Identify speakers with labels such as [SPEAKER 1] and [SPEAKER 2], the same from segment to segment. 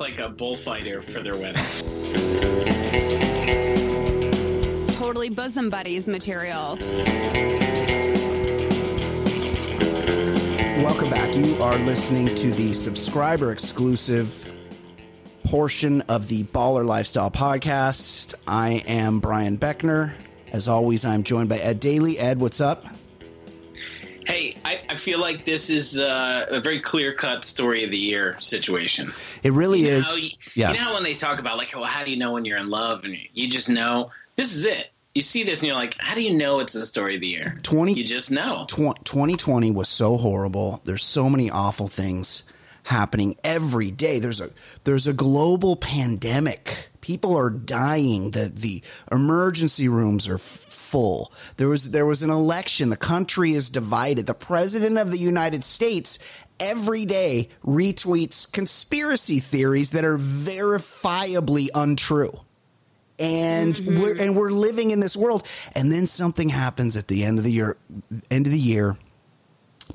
[SPEAKER 1] Alec dress like a bullfighter for their wedding.
[SPEAKER 2] It's totally bosom buddies material.
[SPEAKER 3] Welcome back. You are listening to the subscriber exclusive portion of the Baller Lifestyle podcast. I am Brian Beckner. As always, I'm joined by Ed Daly. Ed, what's up?
[SPEAKER 1] Hey, I, I feel like this is uh, a very clear cut story of the year situation.
[SPEAKER 3] It really
[SPEAKER 1] You
[SPEAKER 3] is.
[SPEAKER 1] you,
[SPEAKER 3] yeah.
[SPEAKER 1] you know how when they talk about like, well, how do you know when you're in love, and you just know this is it. You see this, and you're like, how do you know it's the story of the year?
[SPEAKER 3] 20
[SPEAKER 1] You just know.
[SPEAKER 3] Tw- 2020 was so horrible. There's so many awful things happening every day. There's a there's a global pandemic. People are dying. The the emergency rooms are f- full. There was there was an election. The country is divided. The president of the United States every day retweets conspiracy theories that are verifiably untrue and mm-hmm. we're and we're living in this world and then something happens at the end of the year end of the year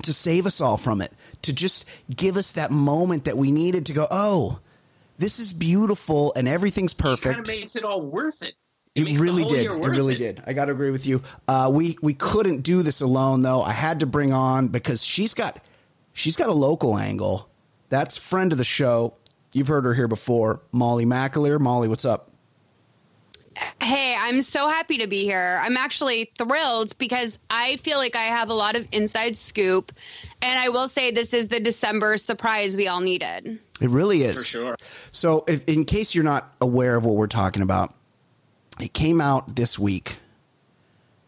[SPEAKER 3] to save us all from it to just give us that moment that we needed to go oh this is beautiful and everything's
[SPEAKER 1] It kind
[SPEAKER 3] perfect
[SPEAKER 1] of makes it all worth it.
[SPEAKER 3] it
[SPEAKER 1] makes the
[SPEAKER 3] really did. It
[SPEAKER 1] worth
[SPEAKER 3] really did. I got to agree with you. Uh, we we couldn't do this alone though. I had to bring on because she's got she's got a local angle. That's friend of the show. You've heard her here before, Molly McAleer. Molly, what's up?
[SPEAKER 2] Hey, I'm so happy to be here. I'm actually thrilled because I feel like I have a lot of inside scoop. And I will say this is the December surprise we all needed.
[SPEAKER 3] It really is.
[SPEAKER 1] For sure.
[SPEAKER 3] So, if, in case you're not aware of what we're talking about, it came out this week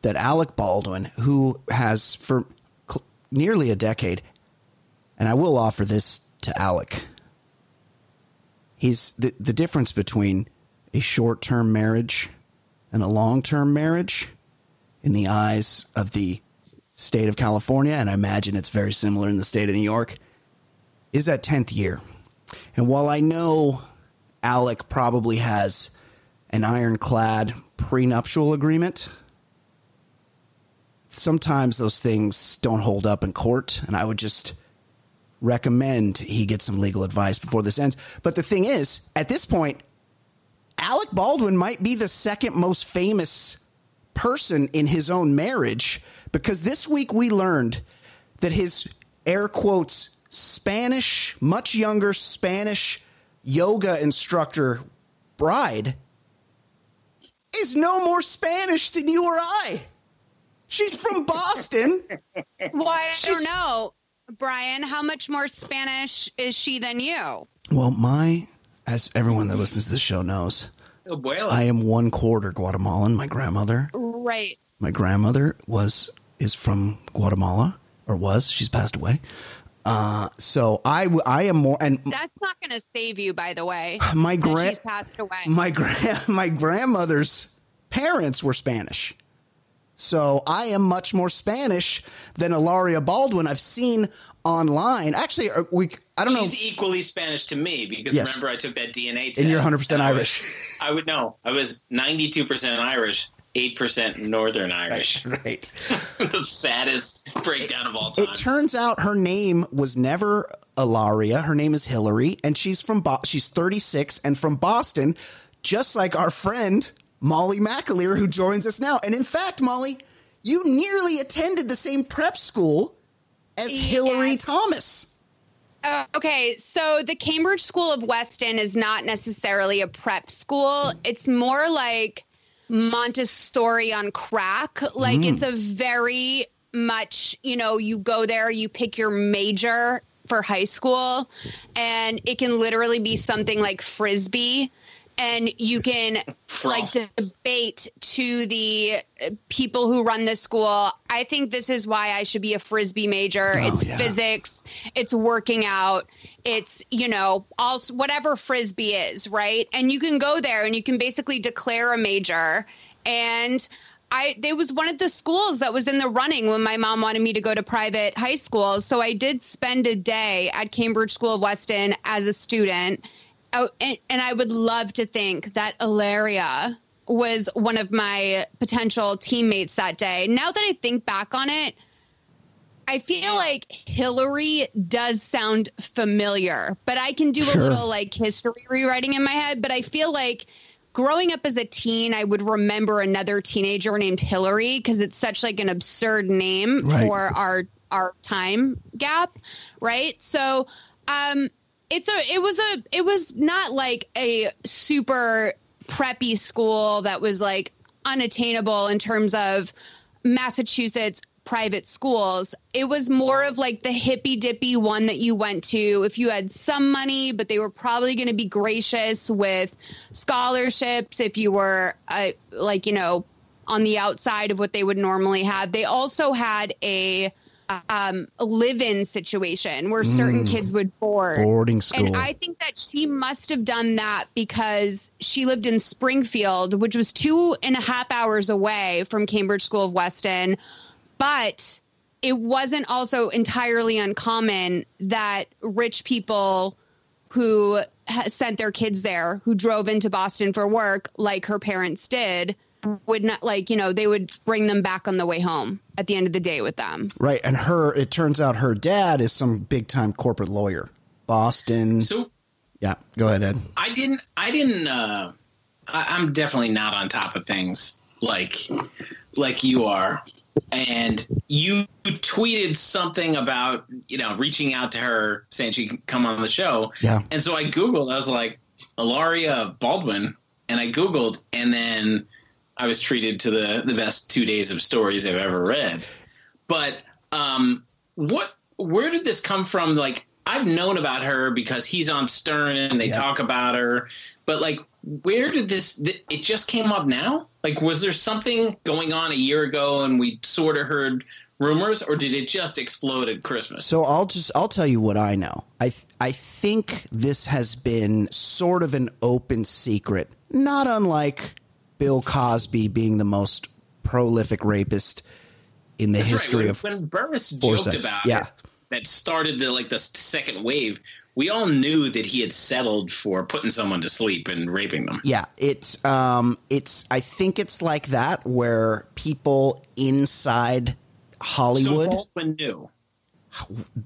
[SPEAKER 3] that Alec Baldwin, who has for cl- nearly a decade, and I will offer this to Alec, he's the, the difference between a short term marriage and a long term marriage in the eyes of the state of California, and I imagine it's very similar in the state of New York, is that 10th year. And while I know Alec probably has an ironclad prenuptial agreement, sometimes those things don't hold up in court. And I would just recommend he get some legal advice before this ends. But the thing is, at this point, Alec Baldwin might be the second most famous person in his own marriage because this week we learned that his air quotes Spanish, much younger Spanish yoga instructor bride is no more Spanish than you or I. She's from Boston.
[SPEAKER 2] Why? I
[SPEAKER 3] She's-
[SPEAKER 2] don't know. Brian, how much more Spanish is she than you?
[SPEAKER 3] well, my, as everyone that listens to the show knows,
[SPEAKER 1] Well,
[SPEAKER 3] I am one quarter Guatemalan. My grandmother
[SPEAKER 2] Right.
[SPEAKER 3] my grandmother was is from Guatemala or was she's passed away. Uh, so I, I am more and
[SPEAKER 2] That's not going to save you, by the way.
[SPEAKER 3] my
[SPEAKER 2] that
[SPEAKER 3] grand
[SPEAKER 2] she's passed away.
[SPEAKER 3] my grand my grandmother's parents were Spanish. So I am much more Spanish than Ilaria Baldwin. I've seen online. Actually, uh, we I don't know.
[SPEAKER 1] She's equally Spanish to me because
[SPEAKER 3] Yes.
[SPEAKER 1] remember I took that DNA test.
[SPEAKER 3] And you're 100%
[SPEAKER 1] and I was-
[SPEAKER 3] Irish.
[SPEAKER 1] I would know. I was 92% Irish, 8% Northern Irish.
[SPEAKER 3] Right.
[SPEAKER 1] the saddest breakdown of all time.
[SPEAKER 3] It turns out her name was never Ilaria. Her name is Hillary, and she's from Bo- she's 36 and from Boston, just like our friend Molly McAleer, who joins us now. And in fact, Molly, you nearly attended the same prep school as. Hillary Thomas.
[SPEAKER 2] Uh, okay, so the Cambridge School of Weston is not necessarily a prep school. It's more like Montessori on crack. Like it's a very much, you know, you go there, you pick your major for high school, and it can literally be something like frisbee. And you can like debate to the people who run the school. I think this is why I should be a frisbee major. Oh, it's
[SPEAKER 3] yeah.
[SPEAKER 2] physics, it's working out, it's you know, all whatever frisbee is, right? And you can go there and you can basically declare a major. And I there was one of the schools that was in the running when my mom wanted me to go to private high school. So I did spend a day at Cambridge School of Weston as a student. Oh, and, and I would love to think that Ilaria was one of my potential teammates that day. Now that I think back on it, I feel like Hillary does sound familiar, but I can do
[SPEAKER 3] Sure.
[SPEAKER 2] a little like history rewriting in my head. But I feel like growing up as a teen, I would remember another teenager named Hillary because it's such like an absurd name
[SPEAKER 3] Right.
[SPEAKER 2] for our our time gap, right? So, um, it's a it was a it was not like a super preppy school that was like unattainable in terms of Massachusetts private schools. It was more of like the hippy dippy one that you went to if you had some money, but they were probably going to be gracious with scholarships if you were uh, like, you know, on the outside of what they would normally have. They also had a um, live-in situation where certain kids would board.
[SPEAKER 3] Boarding school.
[SPEAKER 2] And I think that she must have done that because she lived in Springfield, which was two and a half hours away from Cambridge School of Weston. But it wasn't also entirely uncommon that rich people who sent their kids there, who drove into Boston for work, like her parents did, would not like, you know, they would bring them back on the way home at the end of the day with them.
[SPEAKER 3] Right. And her, it turns out her dad is some big time corporate lawyer. Boston.
[SPEAKER 1] So
[SPEAKER 3] yeah. Go ahead, Ed.
[SPEAKER 1] I didn't. I didn't. Uh, I, I'm definitely not on top of things like like you are. And you tweeted something about you know reaching out to her saying she can come on the show.
[SPEAKER 3] Yeah.
[SPEAKER 1] And so I googled. I was like, Ilaria Baldwin, and I googled, and then I was treated to the the best two days of stories I've ever read. But um, what? Where did this come from? Like I've known about her because he's on Stern and they
[SPEAKER 3] Yeah.
[SPEAKER 1] talk about her. But like, where did this? Th- it just came up now. Like, was there something going on a year ago and we sort of heard rumors, or did it just explode at Christmas?
[SPEAKER 3] So I'll just I'll tell you what I know. I th- I think this has been sort of an open secret, not unlike Bill Cosby being the most prolific rapist in the
[SPEAKER 1] That's right.
[SPEAKER 3] history
[SPEAKER 1] When,
[SPEAKER 3] of
[SPEAKER 1] when
[SPEAKER 3] Buress
[SPEAKER 1] joked
[SPEAKER 3] sex.
[SPEAKER 1] about
[SPEAKER 3] Yeah.
[SPEAKER 1] it, that started the like the second wave. We all knew that he had settled for putting someone to sleep and raping them.
[SPEAKER 3] Yeah, it's um it's I think it's like that where people inside Hollywood
[SPEAKER 1] So Baldwin knew.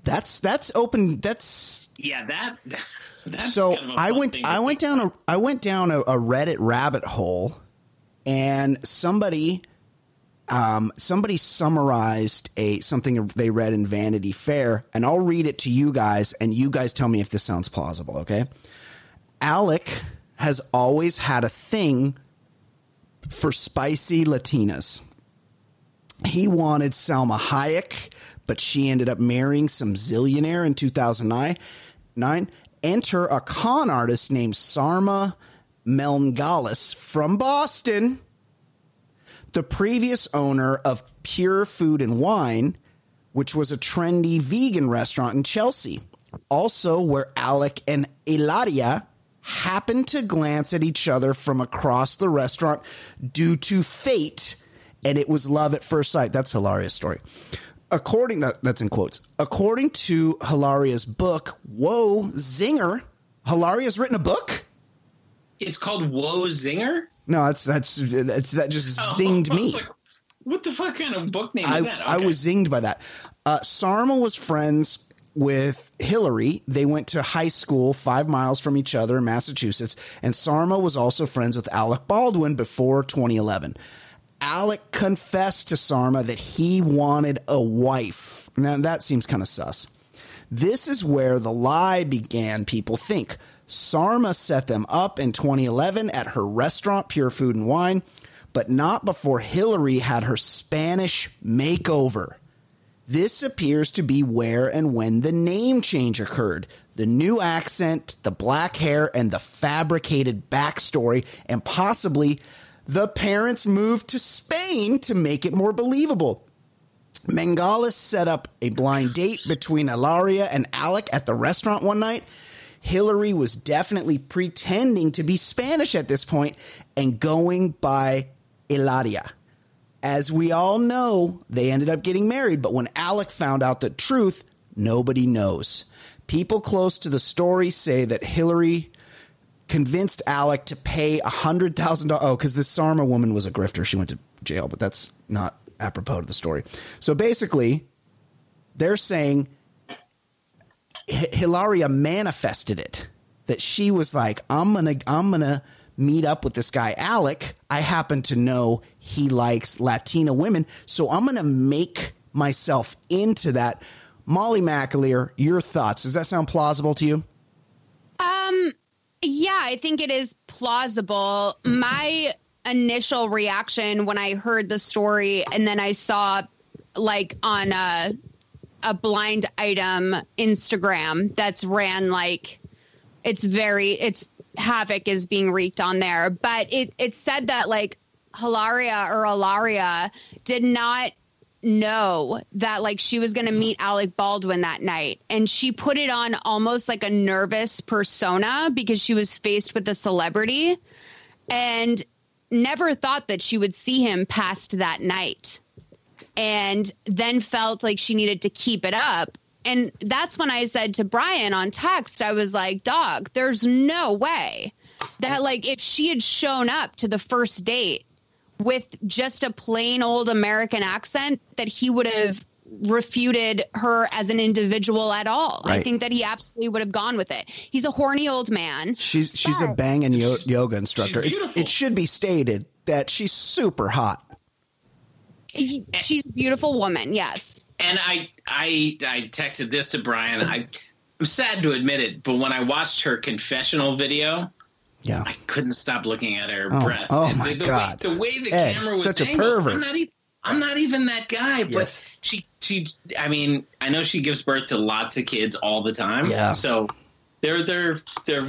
[SPEAKER 3] that's that's open that's
[SPEAKER 1] Yeah, that. That's
[SPEAKER 3] so
[SPEAKER 1] kind of
[SPEAKER 3] I went I went down a I went down a, a Reddit rabbit hole and somebody um, somebody summarized a something they read in Vanity Fair, and I'll read it to you guys, and you guys tell me if this sounds plausible. Okay, Alec has always had a thing for spicy Latinas. He wanted Salma Hayek, but she ended up marrying some zillionaire in 2009. Nine. Enter a con artist named Sarma Melngailis from Boston the previous owner of Pure Food and Wine, which was a trendy vegan restaurant in Chelsea. Also, where Alec and Ilaria happened to glance at each other from across the restaurant due to fate, and it was love at first sight. That's Hilaria's story. According that that's in quotes. According to Hilaria's book, Whoa Zinger, Hilaria's written a book?
[SPEAKER 1] It's called Whoa Zinger.
[SPEAKER 3] No, that's that's that's that just zinged me.
[SPEAKER 1] like, what the fuck kind of book name is
[SPEAKER 3] I,
[SPEAKER 1] that?
[SPEAKER 3] I was zinged by that. Uh, Sarma was friends with Hillary. They went to high school five miles from each other in Massachusetts, and Sarma was also friends with Alec Baldwin before 2011. Alec confessed to Sarma that he wanted a wife. Now, that seems kind of sus. This is where the lie began, people think. Sarma set them up in 2011 at her restaurant, Pure Food and Wine, but not before Hillary had her Spanish makeover. This appears to be where and when the name change occurred. The new accent, the black hair, and the fabricated backstory, and possibly the parents moved to Spain to make it more believable. Mengalis set up a blind date between Alaria and Alec at the restaurant one night. Hillary was definitely pretending to be Spanish at this point and going by Ilaria. As we all know, they ended up getting married, but when Alec found out the truth, nobody knows. People close to the story say that Hillary convinced Alec to pay a hundred thousand dollars. Oh, because this Sarma woman was a grifter. She went to jail, but that's not apropos to the story. So basically, they're saying Hilaria manifested it. That she was like, I'm gonna, I'm gonna meet up with this guy Alec. I happen to know he likes Latina women, so I'm gonna make myself into that. Molly McAleer, your thoughts? Does that sound plausible to you?
[SPEAKER 2] Um, yeah, I think it is plausible. My initial reaction when I heard the story and then I saw like on a a blind item Instagram that's ran like it's very it's havoc is being wreaked on there. But it it said that like Hilaria or Alaria did not know that like she was going to meet Alec Baldwin that night and she put it on almost like a nervous persona because she was faced with a celebrity and never thought that she would see him past that night and then felt like she needed to keep it up and that's when I said to Brian on text I was like dog there's no way that like if she had shown up to the first date with just a plain old American accent that he would have refuted her as an individual at all. I think that he absolutely would have gone with it. He's a horny old man.
[SPEAKER 3] She's she's a
[SPEAKER 2] But-
[SPEAKER 3] banging yo- yoga instructor. It, it should be stated that she's super hot.
[SPEAKER 2] He- she's a beautiful woman, yes.
[SPEAKER 1] and I I I texted this to Brian. I I'm sad to admit it, but when I watched her confessional video,
[SPEAKER 3] Yeah.
[SPEAKER 1] I couldn't stop looking at her
[SPEAKER 3] Oh,
[SPEAKER 1] breasts.
[SPEAKER 3] oh
[SPEAKER 1] And
[SPEAKER 3] my
[SPEAKER 1] the, the
[SPEAKER 3] God.
[SPEAKER 1] Way, the way the
[SPEAKER 3] Ed,
[SPEAKER 1] camera was
[SPEAKER 3] such a pervert.
[SPEAKER 1] I'm not even. I'm not even that guy, but
[SPEAKER 3] Yes.
[SPEAKER 1] she she. I mean, I know she gives birth to lots of kids all the time.
[SPEAKER 3] Yeah.
[SPEAKER 1] So they're they're they're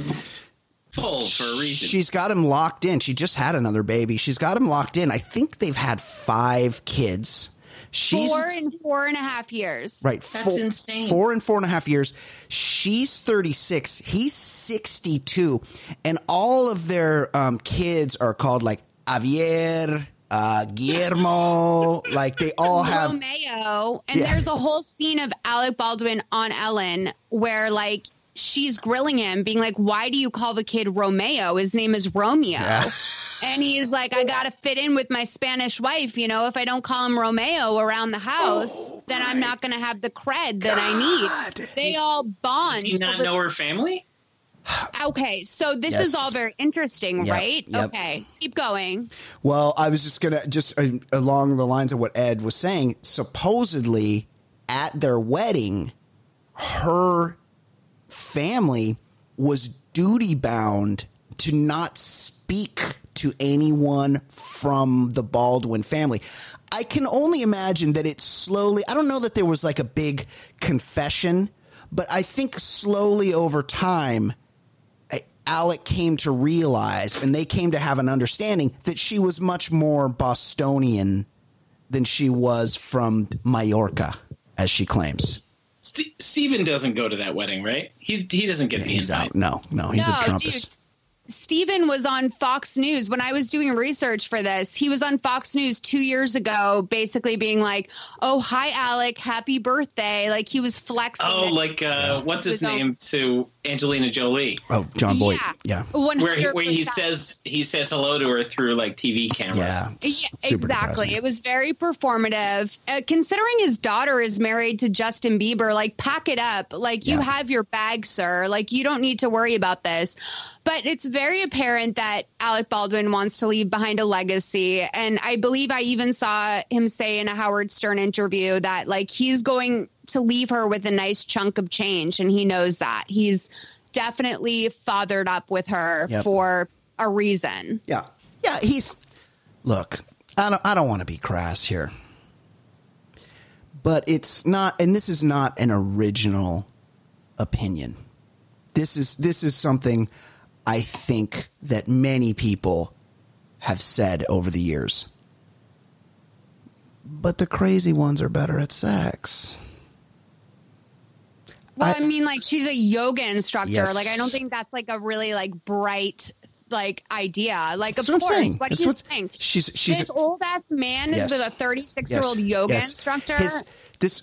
[SPEAKER 1] full for a reason.
[SPEAKER 3] She's got him locked in. She just had another baby. She's got him locked in. I think they've had five kids. She's
[SPEAKER 2] Four and four and a half years.
[SPEAKER 3] right.
[SPEAKER 1] That's
[SPEAKER 3] four,
[SPEAKER 1] insane.
[SPEAKER 3] Four and four and a half years. She's 36. He's 62. And all of their um, kids are called like Javier, uh, Guillermo. like they all have.
[SPEAKER 2] Romeo, and
[SPEAKER 3] Yeah.
[SPEAKER 2] there's a whole scene of Alec Baldwin on Ellen where like she's grilling him, being like, "Why do you call the kid Romeo? His name is Romeo." And he's like, "I got to fit in with my Spanish wife. You know, if I don't call him Romeo around the house, then I'm not going to have the cred that I need." They all bond.
[SPEAKER 1] Does he not
[SPEAKER 2] over-
[SPEAKER 1] know her family?
[SPEAKER 2] okay, so this
[SPEAKER 3] Yes.
[SPEAKER 2] is all very interesting,
[SPEAKER 3] Yep,
[SPEAKER 2] right?
[SPEAKER 3] yep.
[SPEAKER 2] Okay, keep going.
[SPEAKER 3] Well, I was just gonna just uh, along the lines of what Ed was saying. Supposedly, at their wedding, her family was duty bound to not speak to anyone from the Baldwin family. I can only imagine that it slowly. I don't know that there was like a big confession, but I think slowly over time. Alec came to realize and they came to have an understanding that she was much more Bostonian than she was from Mallorca, as she claims.
[SPEAKER 1] St- Stephen doesn't go to that wedding, right? He's he doesn't get the
[SPEAKER 3] He's
[SPEAKER 1] invite.
[SPEAKER 3] out. No, no, he's
[SPEAKER 2] no,
[SPEAKER 3] a Trumpist.
[SPEAKER 2] dude. Stephen was on Fox News when I was doing research for this. He was on Fox News two years ago, basically being like, "Oh, hi, Alec, happy birthday!" Like he was flexing.
[SPEAKER 1] Oh, like uh, what's his
[SPEAKER 2] His own-
[SPEAKER 1] name to Angelina Jolie,
[SPEAKER 3] Oh, Jon Voight.
[SPEAKER 2] Yeah.
[SPEAKER 3] Yeah.
[SPEAKER 1] where he, where he says he says hello to her through like TV cameras.
[SPEAKER 3] Yeah.
[SPEAKER 2] Yeah, exactly.
[SPEAKER 3] depressing.
[SPEAKER 2] It was very performative. Uh, considering his daughter is married to Justin Bieber, like pack it up. Like you
[SPEAKER 3] Yeah.
[SPEAKER 2] have your bag, sir. Like you don't need to worry about this. But it's very apparent that Alec Baldwin wants to leave behind a legacy, and I believe I even saw him say in a Howard Stern interview that like he's going to leave her with a nice chunk of change, and he knows that he's definitely fathered up with her
[SPEAKER 3] Yep.
[SPEAKER 2] for a reason.
[SPEAKER 3] Yeah. Yeah, he's look, I don't I don't want to be crass here. But it's not and this is not an original opinion. This is this is something I think that many people have said over the years. But the crazy ones are better at sex.
[SPEAKER 2] Well,
[SPEAKER 3] I-
[SPEAKER 2] I, mean, like she's a yoga instructor.
[SPEAKER 3] Yes.
[SPEAKER 2] Like I don't think that's like a really like bright like idea. Like
[SPEAKER 3] That's
[SPEAKER 2] of
[SPEAKER 3] what I'm
[SPEAKER 2] course, what do you
[SPEAKER 3] what-
[SPEAKER 2] think?
[SPEAKER 3] she's- she's
[SPEAKER 2] this old ass man
[SPEAKER 3] Yes.
[SPEAKER 2] is with a 36 year old yoga
[SPEAKER 3] yes.
[SPEAKER 2] instructor.
[SPEAKER 3] His, this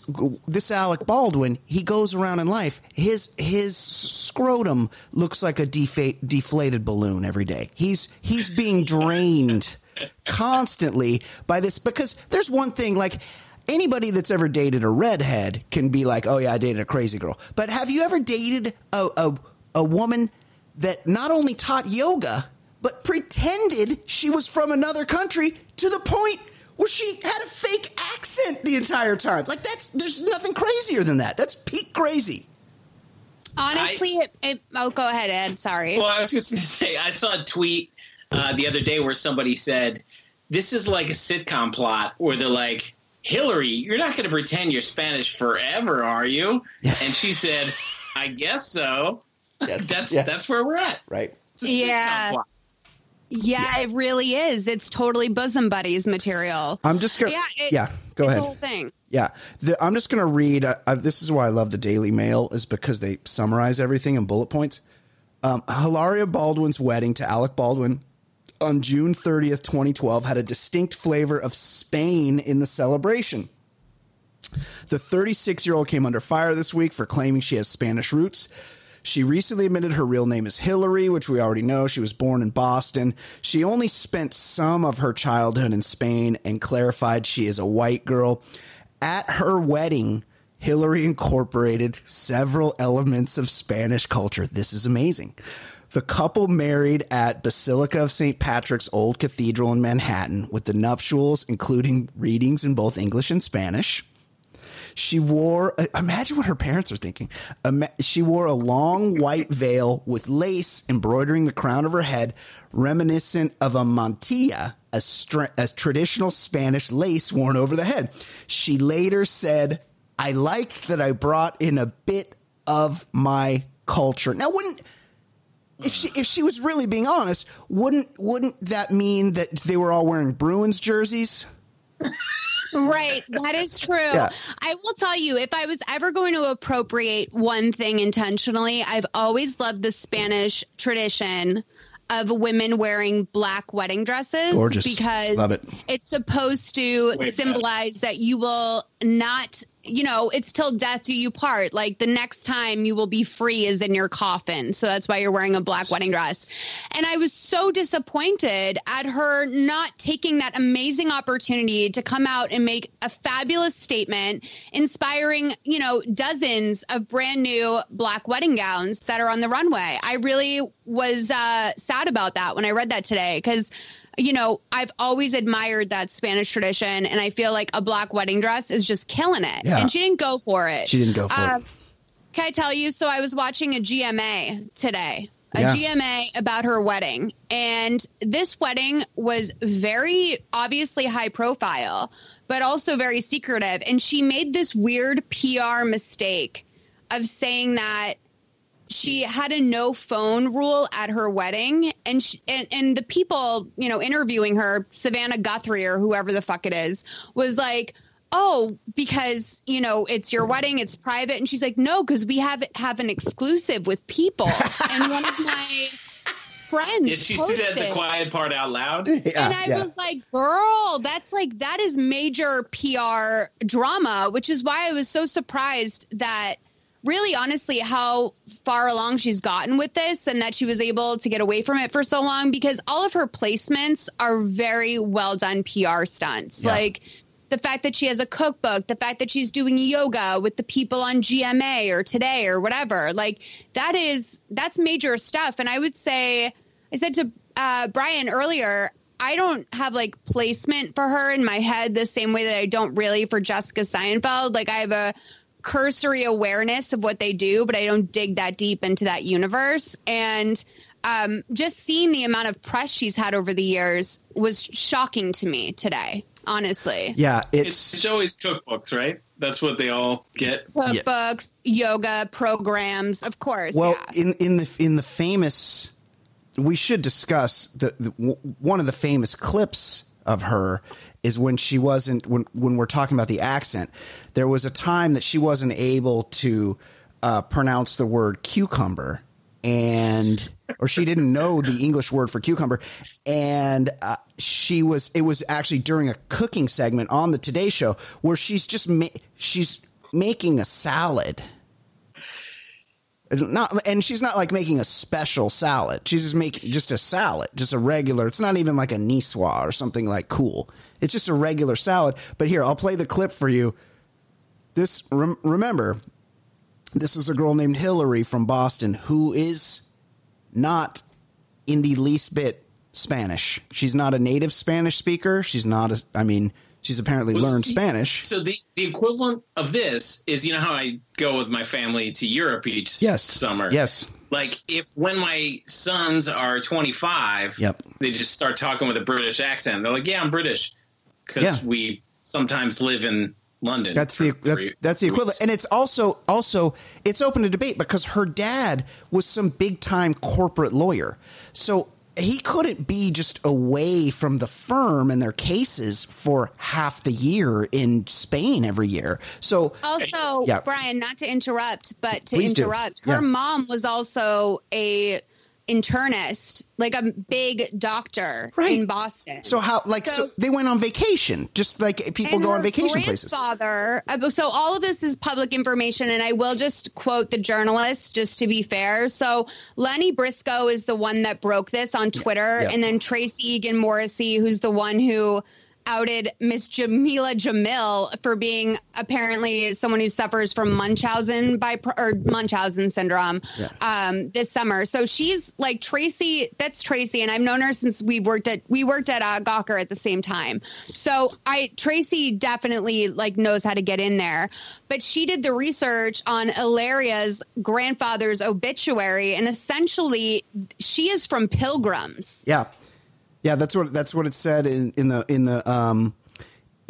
[SPEAKER 3] this Alec Baldwin, he goes around in life. His his scrotum looks like a defa- deflated balloon every day. He's he's being drained constantly by this because there's one thing like anybody that's ever dated a redhead can be like, "Oh yeah, I dated a crazy girl." But have you ever dated a a, a woman that not only taught yoga but pretended she was from another country to the point where she had a fake accent the entire time. Like that's there's nothing crazier than that. That's peak crazy.
[SPEAKER 2] Honestly, it, it, oh, go ahead, Ed. Sorry.
[SPEAKER 1] Well, I was just going to say, I saw a tweet uh, the other day where somebody said, "This is like a sitcom plot where they're like." Hillary, you're not going to pretend you're Spanish forever, are you? And she said, "I guess so."
[SPEAKER 3] Yes.
[SPEAKER 1] That's
[SPEAKER 3] Yeah.
[SPEAKER 1] that's where we're at.
[SPEAKER 3] Right.
[SPEAKER 1] It's a sitcom
[SPEAKER 2] Yeah. Yeah, it really is. It's totally bosom buddies material.
[SPEAKER 3] I'm just gonna.
[SPEAKER 2] yeah, it-
[SPEAKER 3] yeah. Go ahead.
[SPEAKER 2] Whole thing.
[SPEAKER 3] Yeah, the, I'm just going to read. Uh, uh, this is why I love the Daily Mail, is because they summarize everything in bullet points. Um, Hilaria Baldwin's wedding to Alec Baldwin on June 30th, 2012, had a distinct flavor of Spain in the celebration. The 36 year old came under fire this week for claiming she has Spanish roots. She recently admitted her real name is Hillary, which we already know. She was born in Boston. She only spent some of her childhood in Spain and clarified she is a white girl. At her wedding, Hillary incorporated several elements of Spanish culture. This is amazing. The couple married at Basilica of St. Patrick's Old Cathedral in Manhattan with the nuptials, including readings in both English and Spanish. She wore, uh, imagine what her parents are thinking. She wore a long white veil with lace embroidering the crown of her head, reminiscent of a mantilla, a, a traditional Spanish lace worn over the head. She later said, I liked that I brought in a bit of my culture. Now, wouldn't, if she if she was really being honest, wouldn't wouldn't that mean that they were all wearing Bruins jerseys?
[SPEAKER 2] Right, that is true.
[SPEAKER 3] Yeah.
[SPEAKER 2] I will tell you, if I was ever going to appropriate one thing intentionally, I've always loved the Spanish tradition of women wearing black wedding dresses
[SPEAKER 3] Gorgeous.
[SPEAKER 2] because
[SPEAKER 3] Love it.
[SPEAKER 2] it's supposed to
[SPEAKER 1] Way
[SPEAKER 2] symbolize that you will not you know it's till death do you part. Like the next time you will be free is in your coffin. So that's why you're wearing a black wedding dress. And i was so disappointed at her not taking that amazing opportunity to come out and make a fabulous statement inspiring you know dozens of brand new black wedding gowns that are on the runway. I really was uh, sad about that when i read that today because you know, I've always admired that Spanish tradition, and I feel like a black wedding dress is just killing it.
[SPEAKER 3] Yeah.
[SPEAKER 2] And she didn't go for it.
[SPEAKER 3] She didn't go for
[SPEAKER 2] Um,
[SPEAKER 3] it.
[SPEAKER 2] Can I tell you? So I was watching a GMA today, a
[SPEAKER 3] Yeah.
[SPEAKER 2] GMA about her wedding, and this wedding was very obviously high profile, but also very secretive. And she made this weird PR mistake of saying that she had a no phone rule at her wedding and she, and and the people you know interviewing her Savannah Guthrie or whoever the fuck it is was like oh because you know it's your wedding it's private and she's like no because we have have an exclusive with people and one of my friends
[SPEAKER 1] Yeah, she
[SPEAKER 2] posted.
[SPEAKER 1] said the quiet part out loud.
[SPEAKER 3] Yeah,
[SPEAKER 2] and I
[SPEAKER 3] yeah.
[SPEAKER 2] was like, girl, that's like, that is major PR drama, which is why I was so surprised that really honestly how far along she's gotten with this and that she was able to get away from it for so long because all of her placements are very well done PR stunts.
[SPEAKER 3] Yeah.
[SPEAKER 2] Like, the fact that she has a cookbook, the fact that she's doing yoga with the people on GMA or today or whatever, like that is that's major stuff. And I would say, I said to uh, Brian earlier, I don't have like placement for her in my head the same way that I don't really for Jessica Seinfeld. Like I have a cursory awareness of what they do, but I don't dig that deep into that universe. And um, just seeing the amount of press she's had over the years was shocking to me today. Honestly,
[SPEAKER 3] yeah,
[SPEAKER 1] It's,
[SPEAKER 3] it's,
[SPEAKER 1] it's always cookbooks, right? That's what they all get.
[SPEAKER 2] cookbooks, yoga programs, of course.
[SPEAKER 3] well
[SPEAKER 2] yeah.
[SPEAKER 3] in in the in the famous. We should discuss the, the one of the famous clips of her is when she wasn't when when we're talking about the accent. There was a time that she wasn't able to uh, pronounce the word cucumber, and or she didn't know the English word for cucumber, and uh, she was. It was actually during a cooking segment on the Today Show where she's just ma- she's making a salad. Not and she's not like making a special salad. She's just making just a salad, just a regular. It's not even like a niçoise or something like cool. It's just a regular salad. But here, I'll play the clip for you. This rem- remember, this is a girl named Hillary from Boston who is not in the least bit Spanish. She's not a native Spanish speaker. She's not a. I mean, she's apparently learned Spanish.
[SPEAKER 1] So the, the equivalent of this is, you know how I go with my family to Europe each
[SPEAKER 3] Yes.
[SPEAKER 1] summer.
[SPEAKER 3] Yes.
[SPEAKER 1] Like if when my sons are 25,
[SPEAKER 3] Yep.
[SPEAKER 1] they just start talking with a British accent. They're like, "Yeah, I'm British," because
[SPEAKER 3] Yeah.
[SPEAKER 1] we sometimes live in London.
[SPEAKER 3] That's the that, that's the equivalent,
[SPEAKER 1] weeks.
[SPEAKER 3] and it's also also it's open to debate because her dad was some big time corporate lawyer, so he couldn't be just away from the firm and their cases for half the year in Spain every year. So
[SPEAKER 2] Also,
[SPEAKER 3] Yeah.
[SPEAKER 2] Brian, not to interrupt, but to
[SPEAKER 3] Please do.
[SPEAKER 2] interrupt, her
[SPEAKER 3] Yeah.
[SPEAKER 2] mom was also a internist, like a big doctor
[SPEAKER 3] Right.
[SPEAKER 2] in Boston.
[SPEAKER 3] so how like so,
[SPEAKER 2] So-
[SPEAKER 3] they went on vacation, just like people go on vacation places.
[SPEAKER 2] grandfather- uh, So all of this is public information, and I will just quote the journalist just to be fair. So Lenny Briscoe is the one that broke this on Twitter,
[SPEAKER 3] Yeah.
[SPEAKER 2] and then Tracie Egan Morrissey, who's the one who outed Miss Jameela Jamil for being apparently someone who suffers from Munchausen by or Munchausen syndrome um, this summer. So she's like Tracie. That's Tracie, and I've known her since we worked at we worked at uh, Gawker at the same time. So I Tracy definitely like knows how to get in there, but she did the research on Ilaria's grandfather's obituary, and essentially she is from Pilgrims.
[SPEAKER 3] Yeah, yeah, that's what that's what it said in, in the in the um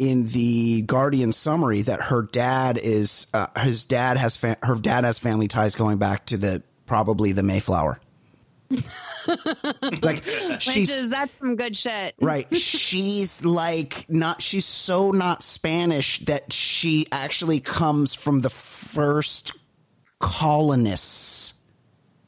[SPEAKER 3] in the Guardian summary that her dad is uh, his dad has fa- her dad has family ties going back to the probably the Mayflower. like she's
[SPEAKER 2] is that's some good shit.
[SPEAKER 3] right she's like not she's so not spanish that she actually comes from the first colonists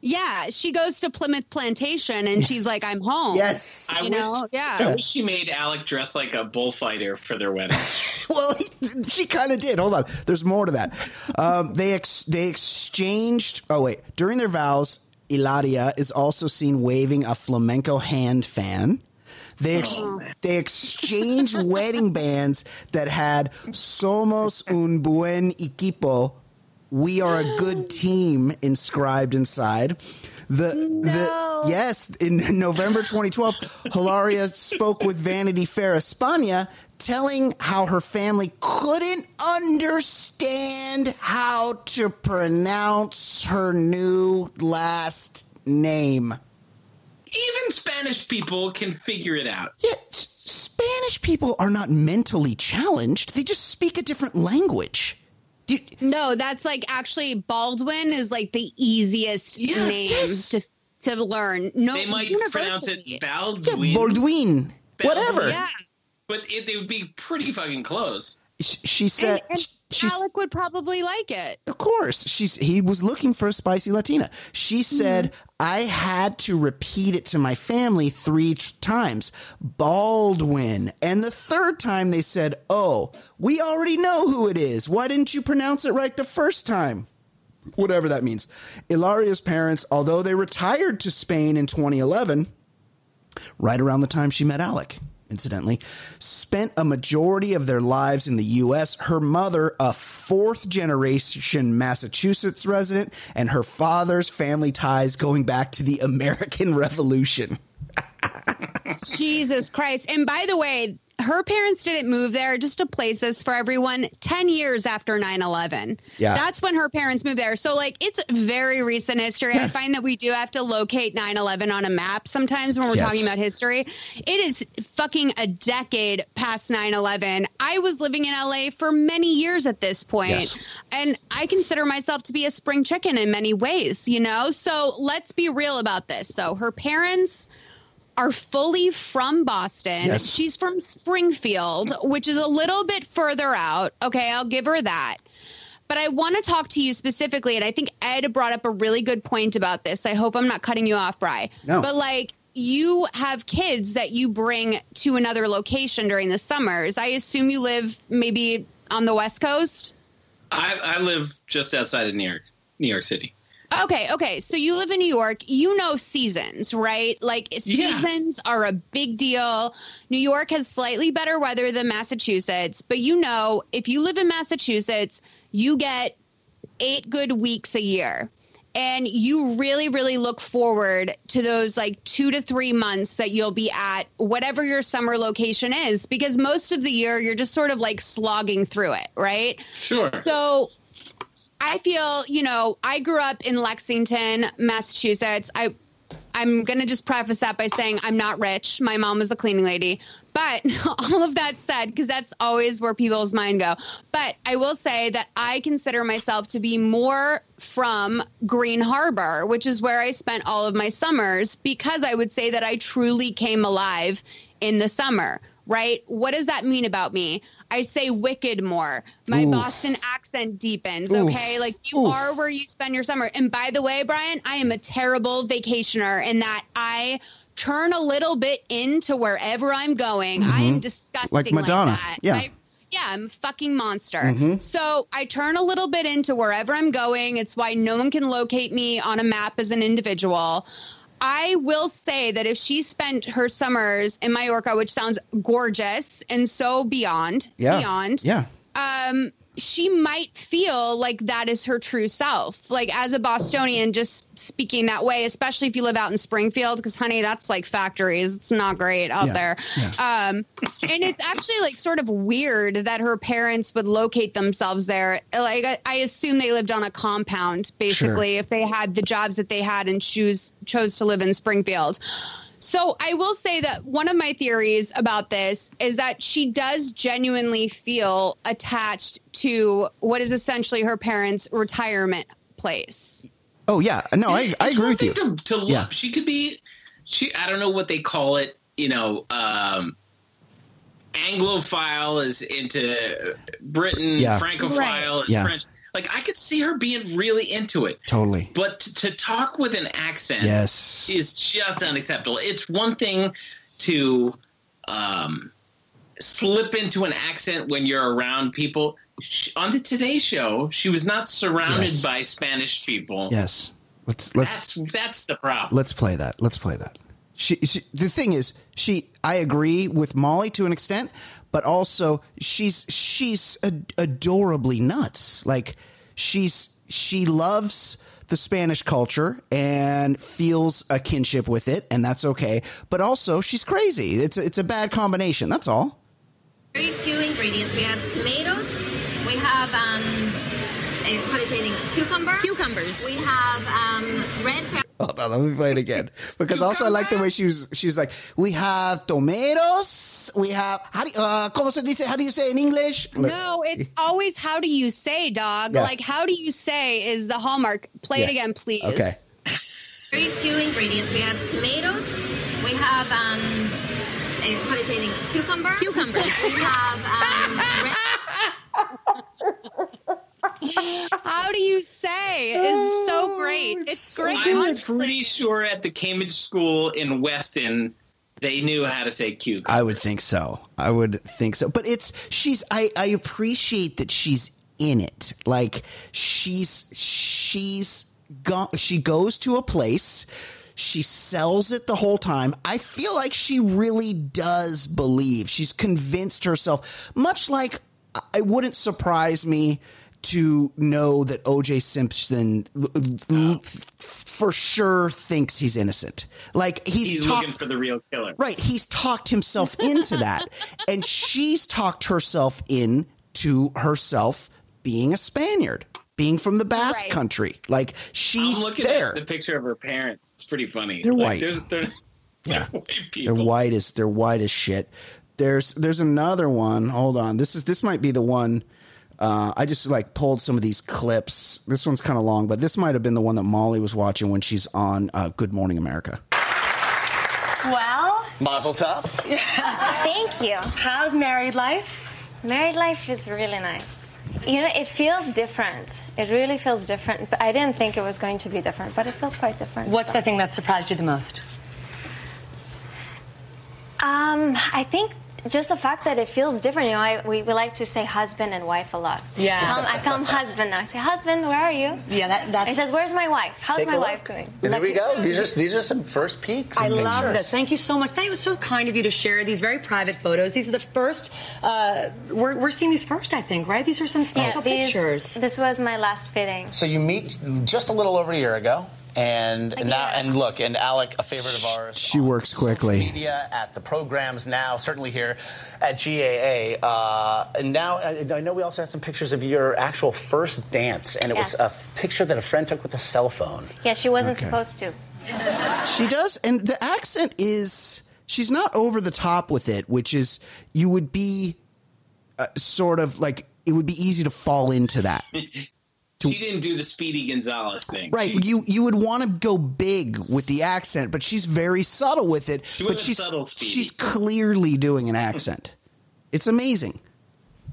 [SPEAKER 2] Yeah, she goes to Plymouth Plantation and she's like, "I'm home."
[SPEAKER 3] yes
[SPEAKER 1] I
[SPEAKER 2] you
[SPEAKER 1] wish,
[SPEAKER 2] know,
[SPEAKER 1] I
[SPEAKER 2] yeah.
[SPEAKER 1] wish she made Alec dress like a bullfighter for their wedding.
[SPEAKER 3] well, he, she kind of did. Hold on, there's more to that. Um, they ex- they exchanged. Oh wait, during their vows, Ilaria is also seen waving a flamenco hand fan. They ex- they exchanged wedding bands that had "Somos un buen equipo." We are a good team inscribed inside. The
[SPEAKER 2] No.
[SPEAKER 3] the yes, in November 2012, Hilaria spoke with Vanity Fair España, telling how her family couldn't understand how to pronounce her new last name.
[SPEAKER 1] Even Spanish people can figure it out.
[SPEAKER 3] Yeah, S- Spanish people are not mentally challenged; they just speak a different language. Do you-
[SPEAKER 2] No, that's like actually Baldwin is like the easiest
[SPEAKER 1] Yeah.
[SPEAKER 2] name
[SPEAKER 3] Yes.
[SPEAKER 2] to to learn. No,
[SPEAKER 1] They might pronounce it
[SPEAKER 2] university.
[SPEAKER 3] yeah,
[SPEAKER 1] Baldwin,
[SPEAKER 3] Baldwin, whatever.
[SPEAKER 2] Yeah,
[SPEAKER 1] but it, they would be pretty fucking close.
[SPEAKER 3] Sh- She said
[SPEAKER 2] and-
[SPEAKER 3] she's
[SPEAKER 2] Alec would probably like it.
[SPEAKER 3] Of course. She's he was looking for a spicy Latina. She said mm-hmm. I had to repeat it to my family 3 t- times. Baldwin. And the third time they said, "Oh, we already know who it is. Why didn't you pronounce it right the first time?" Whatever that means. Ilaria's parents, although they retired to Spain in 2011, right around the time she met Alec, incidentally, spent a majority of their lives in the U.S. Her mother, a fourth generation Massachusetts resident, and her father's family ties going back to the American Revolution.
[SPEAKER 2] Jesus Christ. And by the way, her parents didn't move there just to place this for everyone 10 years after 9-11
[SPEAKER 3] Yeah.
[SPEAKER 2] that's when her parents moved there. So like it's very recent history. I find that we do have to locate 9-11 on a map sometimes when we're
[SPEAKER 3] Yes.
[SPEAKER 2] talking about history. It is fucking a decade past 9-11 i was living in la for many years at this point.
[SPEAKER 3] Yes.
[SPEAKER 2] and i consider myself to be a spring chicken in many ways you know? So let's be real about this so her parents are fully from Boston.
[SPEAKER 3] Yes.
[SPEAKER 2] She's from Springfield, which is a little bit further out. Okay, I'll give her that. But I want to talk to you specifically, and I think Ed brought up a really good point about this. I hope I'm not cutting you off, Bry.
[SPEAKER 3] No.
[SPEAKER 2] But like, you have kids that you bring to another location during the summers. I assume you live maybe on the West Coast.
[SPEAKER 1] I, I live just outside of New York, New York City.
[SPEAKER 2] Okay, okay. So you live in New York. You know seasons, right? Like
[SPEAKER 1] Yeah.
[SPEAKER 2] seasons are a big deal. New York has slightly better weather than Massachusetts, but you know, if you live in Massachusetts, you get eight good weeks a year. And you really, really look forward to those like two to three months that you'll be at whatever your summer location is, because most of the year you're just sort of like slogging through it, right?
[SPEAKER 1] Sure.
[SPEAKER 2] So I feel, you know, I grew up in Lexington, Massachusetts. I I'm going to just preface that by saying I'm not rich. My mom was a cleaning lady. But all of that said, because that's always where people's mind go. But I will say that I consider myself to be more from Green Harbor, which is where I spent all of my summers, because I would say that I truly came alive in the summer. Right? What does that mean about me? I say wicked more. My
[SPEAKER 3] Oof.
[SPEAKER 2] Boston accent deepens.
[SPEAKER 3] Oof.
[SPEAKER 2] Okay. Like you
[SPEAKER 3] Oof.
[SPEAKER 2] are where you spend your summer. And by the way, Brian, I am a terrible vacationer in that I turn a little bit into wherever I'm going. I am disgusting
[SPEAKER 3] Mm-hmm. Like Madonna.
[SPEAKER 2] that.
[SPEAKER 3] Yeah.
[SPEAKER 2] I- yeah, I'm a fucking monster.
[SPEAKER 3] Mm-hmm.
[SPEAKER 2] So I turn a little bit into wherever I'm going. It's why no one can locate me on a map as an individual. I will say that if she spent her summers in Mallorca, which sounds gorgeous and so beyond,
[SPEAKER 3] Yeah.
[SPEAKER 2] beyond,
[SPEAKER 3] Yeah.
[SPEAKER 2] um, she might feel like that is her true self. Like as a Bostonian, just speaking that way, especially if you live out in Springfield, because honey, that's like factories. It's not great out
[SPEAKER 3] Yeah,
[SPEAKER 2] there. Um, and it's actually like sort of weird that her parents would locate themselves there. Like I, I assume they lived on a compound, basically, if they had the jobs that they had and choose chose to live in Springfield. So I will say that one of my theories about this is that she does genuinely feel attached to what is essentially her parents' retirement place.
[SPEAKER 3] Oh yeah. No, I, I
[SPEAKER 1] It's
[SPEAKER 3] agree with you.
[SPEAKER 1] To, to love,
[SPEAKER 3] Yeah.
[SPEAKER 1] she could be. She. I don't know what they call it. You know, um, Anglophile is into Britain.
[SPEAKER 3] Yeah.
[SPEAKER 1] Francophile
[SPEAKER 2] Right.
[SPEAKER 1] is
[SPEAKER 3] Yeah.
[SPEAKER 1] French. Like I could see her being really into it.
[SPEAKER 3] Totally.
[SPEAKER 1] But t- to talk with an accent
[SPEAKER 3] Yes.
[SPEAKER 1] is just unacceptable. It's one thing to um, slip into an accent when you're around people. Sh- On the Today Show, she was not surrounded
[SPEAKER 3] Yes.
[SPEAKER 1] by Spanish people.
[SPEAKER 3] Yes. Let's let's
[SPEAKER 1] That's that's the problem.
[SPEAKER 3] let's play that. Let's play that. She, she the thing is, she I agree with Molly to an extent, but also she's she's ad- adorably nuts. Like she's she loves the Spanish culture and feels a kinship with it, and that's okay. But also, she's crazy. It's a, it's a bad combination. That's all.
[SPEAKER 4] Very few ingredients. We have tomatoes. We have um, how do you say it? Cucumber.
[SPEAKER 5] Cucumbers.
[SPEAKER 4] We have um, red pepper.
[SPEAKER 3] Hold on, let me play it again. Because also I like the way she was she was like, we have tomatoes, we have how do you, uh como se dice how do you say in English? Look,
[SPEAKER 2] No, it's always how do you say, dog?
[SPEAKER 3] Yeah.
[SPEAKER 2] Like how do you say is the hallmark. Play it again, please.
[SPEAKER 3] Okay.
[SPEAKER 4] Very few ingredients. We have tomatoes. We have um, how do you say it? in- Cucumber.
[SPEAKER 5] Cucumbers.
[SPEAKER 4] We have um, red How do you say?
[SPEAKER 1] It's so oh, great. It's, it's so great. I'm pretty sure at the Cambridge School in Weston, they knew how to say cucumber.
[SPEAKER 3] I would think so. I would think so. But it's she's. I I appreciate that she's in it. Like she's she's gone. She goes to a place. She sells it the whole time. I feel like she really does believe. She's convinced herself, much like it wouldn't surprise me to know that OJ Simpson for sure thinks he's innocent. Like he's,
[SPEAKER 1] he's talk- looking for the real killer.
[SPEAKER 3] Right. He's talked himself into that. and she's talked herself into herself being a Spaniard. Being from the Basque right. country, like she's I'm looking there.
[SPEAKER 1] At the picture of her parents, it's pretty funny.
[SPEAKER 3] They're
[SPEAKER 1] like,
[SPEAKER 3] white.
[SPEAKER 1] They're,
[SPEAKER 3] yeah, they're white, they're white as they're white as shit. There's there's another one. Hold on. This is this might be the one uh, I just like pulled some of these clips. This one's kind of long, but this might have been the one that Molly was watching when she's on uh, Good Morning America.
[SPEAKER 5] Well,
[SPEAKER 6] Mazel tov.
[SPEAKER 4] Thank you.
[SPEAKER 5] How's married life?
[SPEAKER 4] Married life is really nice. You know, it feels different. It really feels different. But I didn't think it was going to be different, but it feels quite different.
[SPEAKER 5] What's so. the thing that surprised you the most?
[SPEAKER 4] Um, I think just the fact that it feels different. You know, I, we, we like to say husband and wife a lot.
[SPEAKER 5] Yeah.
[SPEAKER 4] I call, him, I call him husband now. I say, husband, where are you?
[SPEAKER 5] Yeah, that, that's.
[SPEAKER 4] He says, where's my wife? How's my wife doing?
[SPEAKER 6] And here we go. These are these are some first peeks.
[SPEAKER 5] I love this. Thank you so much. That was so kind of you to share these very private photos. These are the first. Uh, we're, we're seeing these first, I think, right? These are some special
[SPEAKER 4] yeah, these,
[SPEAKER 5] pictures.
[SPEAKER 4] This was my last fitting.
[SPEAKER 6] So you meet just a little over a year ago. And now, and look, and Alec, a favorite of ours.
[SPEAKER 3] She works quickly.
[SPEAKER 6] Media at the programs now, certainly here at GMA. Uh, and now, I know we also have some pictures of your actual first dance, and it yes. was a picture that a friend took with a cell phone.
[SPEAKER 4] Yeah, she wasn't okay. supposed to.
[SPEAKER 3] she does, and the accent is. She's not over the top with it, which is you would be uh, sort of like it would be easy to fall into that.
[SPEAKER 1] she didn't do the Speedy Gonzales thing,
[SPEAKER 3] right?
[SPEAKER 1] She,
[SPEAKER 3] you you would want to go big with the accent, but she's very subtle with it.
[SPEAKER 1] She
[SPEAKER 3] but she's
[SPEAKER 1] subtle,
[SPEAKER 3] she's clearly doing an accent. it's amazing.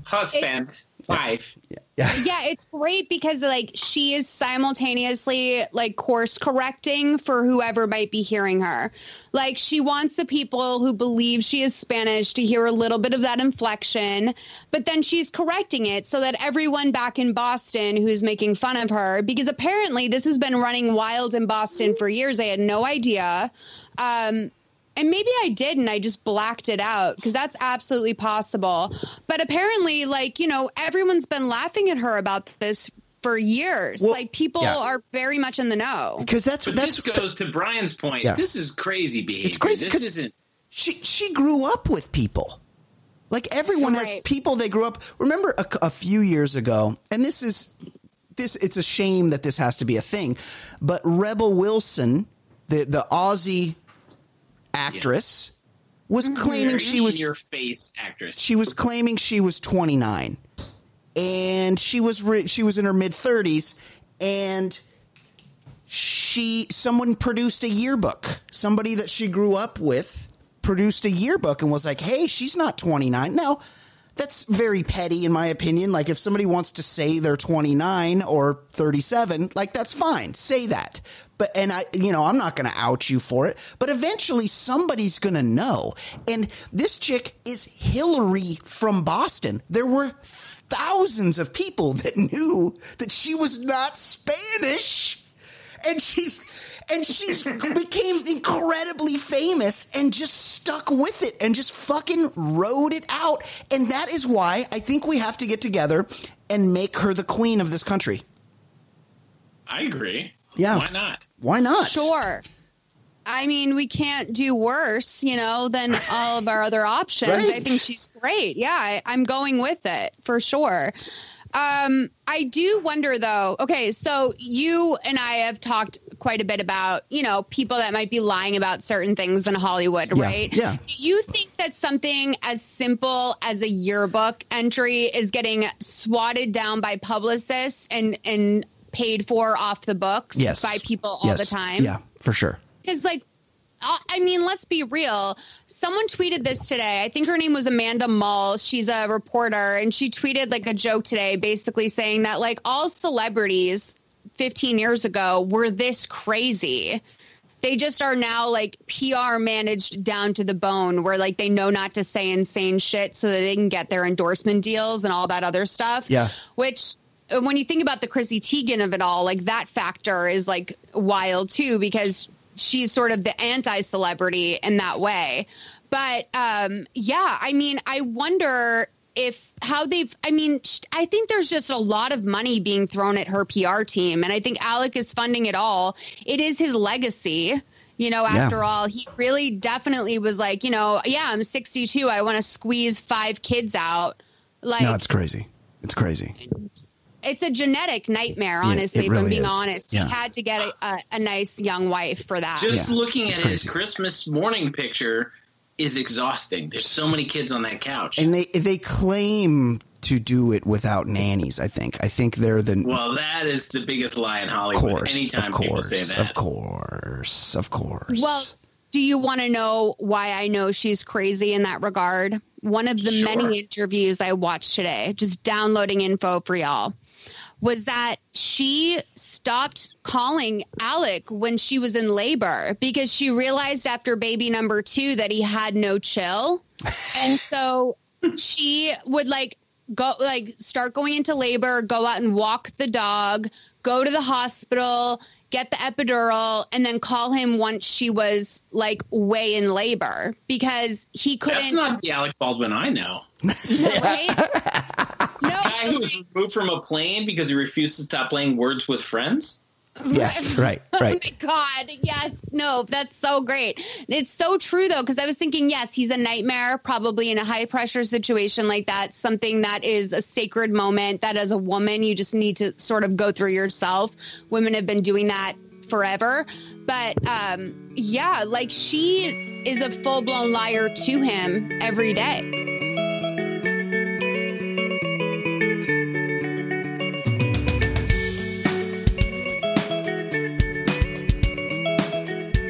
[SPEAKER 1] Husband, it, wife.
[SPEAKER 3] Yeah.
[SPEAKER 2] Yeah. yeah, it's great because like she is simultaneously like course correcting for whoever might be hearing her. Like she wants the people who believe she is Spanish to hear a little bit of that inflection, but then she's correcting it so that everyone back in Boston who's making fun of her because apparently this has been running wild in Boston for years. I had no idea. Um, and maybe I did and I just blacked it out because that's absolutely possible. But apparently, like, you know, everyone's been laughing at her about this for years. Well, like people yeah. are very much in the know.
[SPEAKER 3] Because that's
[SPEAKER 1] but
[SPEAKER 3] that's
[SPEAKER 1] this goes to Brian's point. Yeah. This is crazy behavior. It's crazy this isn't
[SPEAKER 3] she she grew up with people. Like everyone right. has people they grew up. Remember a, a few years ago, and this is this. It's a shame that this has to be a thing, but Rebel Wilson, the the Aussie actress yeah. was mm-hmm. claiming she was
[SPEAKER 1] your face actress.
[SPEAKER 3] She was claiming she was 29 and she was re- she was in her mid 30s and she someone produced a yearbook. Somebody that she grew up with produced a yearbook and was like, "Hey, she's not 29." Now, that's very petty in my opinion. Like if somebody wants to say they're 29 or 37, like that's fine. Say that. But, and I, you know, I'm not going to out you for it, but eventually somebody's going to know. And this chick is Hillary from Boston. There were thousands of people that knew that she was not Spanish. And she's, and she's became incredibly famous and just stuck with it and just fucking rode it out. And that is why I think we have to get together and make her the queen of this country.
[SPEAKER 1] I agree.
[SPEAKER 3] Yeah.
[SPEAKER 1] Why not?
[SPEAKER 3] Why not?
[SPEAKER 2] Sure. I mean, we can't do worse, you know, than all of our other options. Right. I think she's great. Yeah, I, I'm going with it for sure. Um, I do wonder though. Okay, so you and I have talked quite a bit about, you know, people that might be lying about certain things in Hollywood,
[SPEAKER 3] yeah,
[SPEAKER 2] right?
[SPEAKER 3] Yeah.
[SPEAKER 2] Do you think that something as simple as a yearbook entry is getting swatted down by publicists and and paid for off the books
[SPEAKER 3] yes.
[SPEAKER 2] by people all
[SPEAKER 3] yes.
[SPEAKER 2] the time?
[SPEAKER 3] Yeah, for sure.
[SPEAKER 2] Because like I mean, let's be real. Someone tweeted this today. I think her name was Amanda Mull. She's a reporter, and she tweeted like a joke today, basically saying that like all celebrities 15 years ago were this crazy. They just are now like PR managed down to the bone where like they know not to say insane shit so that they can get their endorsement deals and all that other stuff.
[SPEAKER 3] Yeah.
[SPEAKER 2] Which when you think about the Chrissy Teigen of it all, like that factor is like wild too because she's sort of the anti celebrity in that way. But um, yeah, I mean, I wonder if how they've i mean i think there's just a lot of money being thrown at her pr team and i think alec is funding it all it is his legacy you know after
[SPEAKER 3] Yeah.
[SPEAKER 2] all he really definitely was like you know yeah i'm 62 i want to squeeze five kids out like
[SPEAKER 3] no, it's crazy. It's crazy.
[SPEAKER 2] It's a genetic nightmare
[SPEAKER 3] Yeah,
[SPEAKER 2] honestly if i'm being
[SPEAKER 3] is.
[SPEAKER 2] honest
[SPEAKER 3] Yeah.
[SPEAKER 2] he had to get a, a, a nice young wife for that
[SPEAKER 1] Just
[SPEAKER 3] Yeah,
[SPEAKER 1] looking
[SPEAKER 3] it's
[SPEAKER 1] at his. Christmas morning picture is exhausting. There's so many kids on that couch.
[SPEAKER 3] And they they claim to do it without nannies. I think. I think they're the
[SPEAKER 1] well, that is the biggest lie in
[SPEAKER 3] of
[SPEAKER 1] Hollywood.
[SPEAKER 3] course,
[SPEAKER 1] Anytime
[SPEAKER 3] of
[SPEAKER 1] people
[SPEAKER 3] course,
[SPEAKER 1] say that.
[SPEAKER 3] of course, of course.
[SPEAKER 2] Well, do you want to know why I know she's crazy in that regard? One of the
[SPEAKER 1] Sure.
[SPEAKER 2] many interviews I watched today, just downloading info for y'all, was that she stopped calling Alec when she was in labor because she realized after baby number two that he had no chill. and so she would like go like start going into labor, go out and walk the dog, go to the hospital, get the epidural, and then call him once she was like way in labor because he couldn't.
[SPEAKER 1] That's not the Alec Baldwin I know.
[SPEAKER 2] right? no,
[SPEAKER 1] Guy who was removed from a plane because he refused to stop playing Words with Friends.
[SPEAKER 3] yes, right, right.
[SPEAKER 2] Oh my God. Yes. No, that's so great. It's so true, though, because I was thinking, yes, he's a nightmare, probably in a high pressure situation like that, something that is a sacred moment that as a woman, you just need to sort of go through yourself. Women have been doing that forever. But um, yeah, like she is a full blown liar to him every day.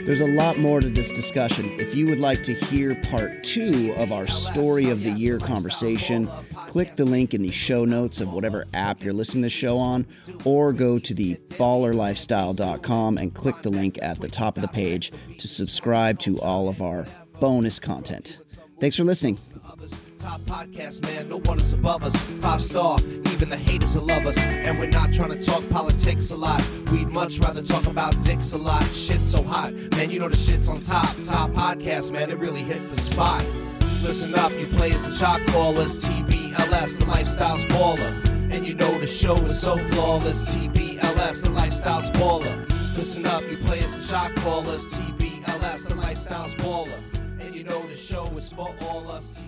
[SPEAKER 3] There's a lot more to this discussion. If you would like to hear part two of our Story of the Year conversation, click the link in the show notes of whatever app you're listening to the show on, or go to the ballerlifestyle.com and click the link at the top of the page to subscribe to all of our bonus content. Thanks for listening.
[SPEAKER 7] Top podcast, man. No one is above us. Five star, even the haters will love us. And we're not trying to talk politics a lot. We'd much rather talk about dicks a lot. Shit's so hot, man. You know the shit's on top. Top podcast, man. It really hits the spot. Listen up, you players and shot callers. TBLS, the lifestyle's baller. And you know the show is so flawless. TBLS, the lifestyle's baller. Listen up, you players and shot callers. TBLS, the lifestyle's baller. And you know the show is for all us.